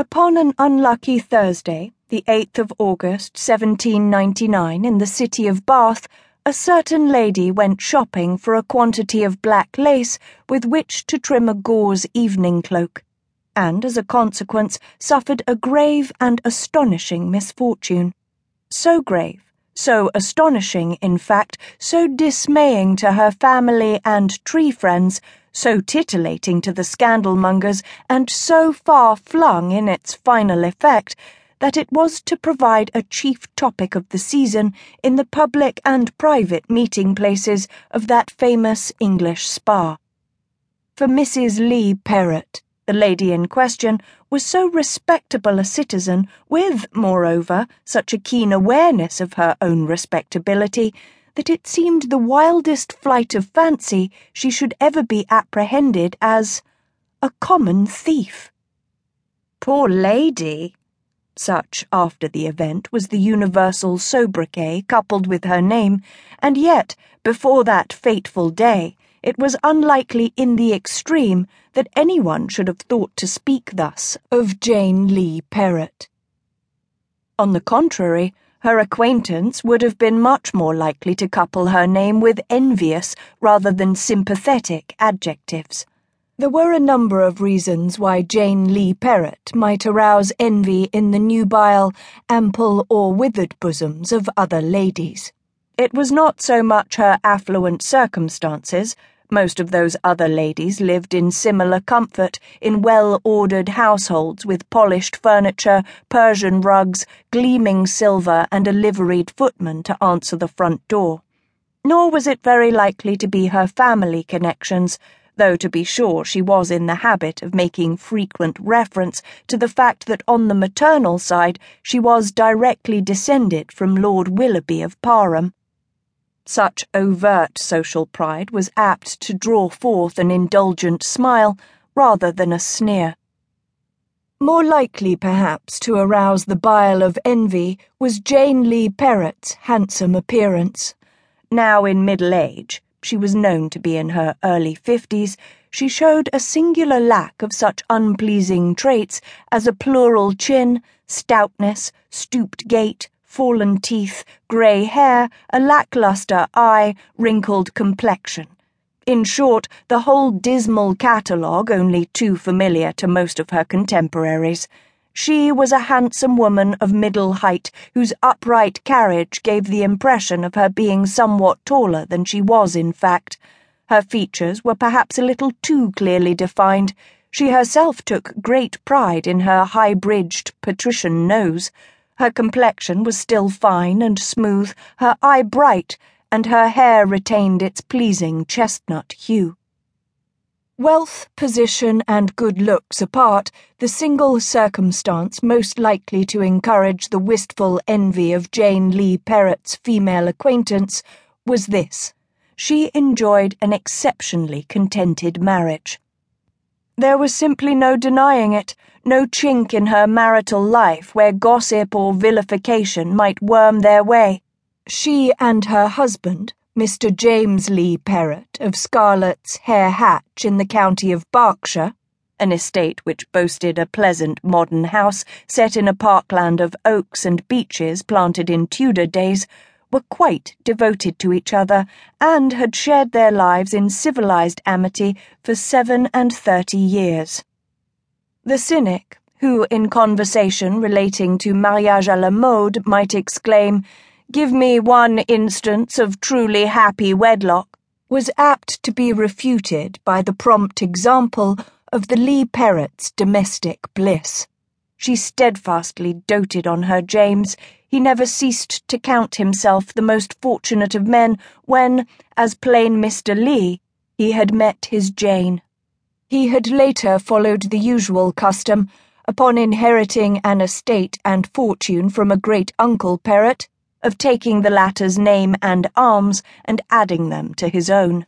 Upon an unlucky Thursday, the 8th of August, 1799, in the city of Bath, a certain lady went shopping for a quantity of black lace with which to trim a gauze evening cloak, and as a consequence suffered a grave and astonishing misfortune. So grave, so astonishing, in fact, so dismaying to her family and tree friends so titillating to the scandalmongers, and so far flung in its final effect that it was to provide a chief topic of the season in the public and private meeting places of that famous English spa. For Mrs. Leigh Perrot, the lady in question was so respectable a citizen, with, moreover, such a keen awareness of her own respectability that it seemed the wildest flight of fancy she should ever be apprehended as a common thief. Poor lady! Such, after the event, was the universal sobriquet coupled with her name, and yet, before that fateful day, it was unlikely in the extreme that anyone should have thought to speak thus of Jane Leigh Perrot. On the contrary, her acquaintance would have been much more likely to couple her name with envious rather than sympathetic adjectives. There were a number of reasons why Jane Leigh Perrot might arouse envy in the nubile, ample, or withered bosoms of other ladies. It was not so much her affluent circumstances most of those other ladies lived in similar comfort in well ordered households with polished furniture, Persian rugs, gleaming silver, and a liveried footman to answer the front door. Nor was it very likely to be her family connections, though to be sure she was in the habit of making frequent reference to the fact that on the maternal side she was directly descended from Lord Willoughby of Parham such overt social pride was apt to draw forth an indulgent smile rather than a sneer. More likely, perhaps, to arouse the bile of envy was Jane Leigh Perrot's handsome appearance. Now in middle age, she was known to be in her early fifties, she showed a singular lack of such unpleasing traits as a plural chin, stoutness, stooped gait, fallen teeth, grey hair, a lacklustre eye, wrinkled complexion. In short, the whole dismal catalogue only too familiar to most of her contemporaries. She was a handsome woman of middle height, whose upright carriage gave the impression of her being somewhat taller than she was in fact. Her features were perhaps a little too clearly defined. She herself took great pride in her high bridged patrician nose. Her complexion was still fine and smooth, her eye bright, and her hair retained its pleasing chestnut hue. Wealth, position, and good looks apart, the single circumstance most likely to encourage the wistful envy of Jane Leigh Perrot's female acquaintance was this she enjoyed an exceptionally contented marriage. There was simply no denying it, no chink in her marital life where gossip or vilification might worm their way. She and her husband, Mr. James Leigh Perrot of Scarlett's Hare Hatch in the county of Berkshire, an estate which boasted a pleasant modern house set in a parkland of oaks and beeches planted in Tudor days, were quite devoted to each other and had shared their lives in civilized amity for seven and thirty years. The cynic, who in conversation relating to mariage à la mode might exclaim, Give me one instance of truly happy wedlock, was apt to be refuted by the prompt example of the Leigh Perrot's domestic bliss. She steadfastly doted on her James. He never ceased to count himself the most fortunate of men when, as plain Mr. Leigh, he had met his Jane. He had later followed the usual custom, upon inheriting an estate and fortune from a great uncle Perrot, of taking the latter's name and arms and adding them to his own.